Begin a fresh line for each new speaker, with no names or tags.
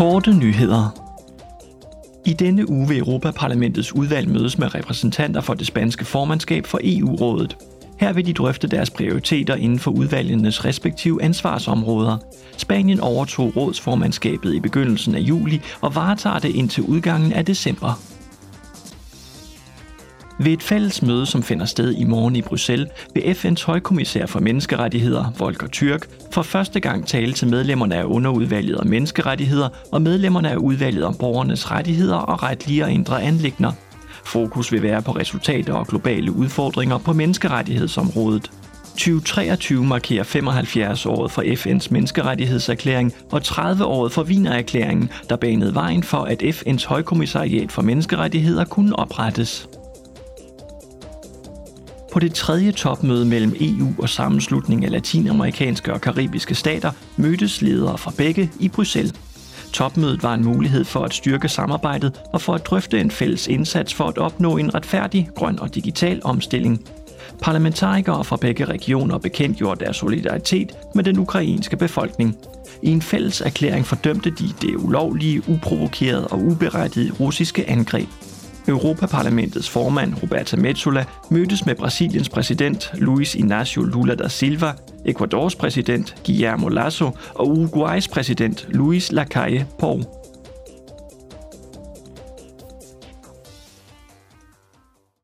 Korte nyheder. I denne uge vil Europaparlamentets udvalg mødes med repræsentanter for det spanske formandskab for EU-rådet. Her vil de drøfte deres prioriteter inden for udvalgenes respektive ansvarsområder. Spanien overtog rådsformandskabet i begyndelsen af juli og varetager det indtil udgangen af december. Ved et fælles møde, som finder sted i morgen i Bruxelles, vil FN's højkommissær for menneskerettigheder, Volker Türk, for første gang tale til medlemmerne af underudvalget om menneskerettigheder og medlemmerne af udvalget om borgernes rettigheder og retlige og indre anlægner. Fokus vil være på resultater og globale udfordringer på menneskerettighedsområdet. 2023 markerer 75-året for FN's menneskerettighedserklæring og 30-året for Wienererklæringen, der banede vejen for, at FN's højkommissariat for menneskerettigheder kunne oprettes. På det tredje topmøde mellem EU og sammenslutningen af latinamerikanske og karibiske stater mødtes ledere fra begge i Bruxelles. Topmødet var en mulighed for at styrke samarbejdet og for at drøfte en fælles indsats for at opnå en retfærdig, grøn og digital omstilling. Parlamentarikere fra begge regioner bekendtgjorde deres solidaritet med den ukrainske befolkning. I en fælles erklæring fordømte de det ulovlige, uprovokerede og uberettigede russiske angreb Europaparlamentets formand Roberta Metsola mødtes med Brasiliens præsident Luis Inácio Lula da Silva, Ecuadors præsident Guillermo Lasso og Uruguays præsident Luis Lacalle Pou.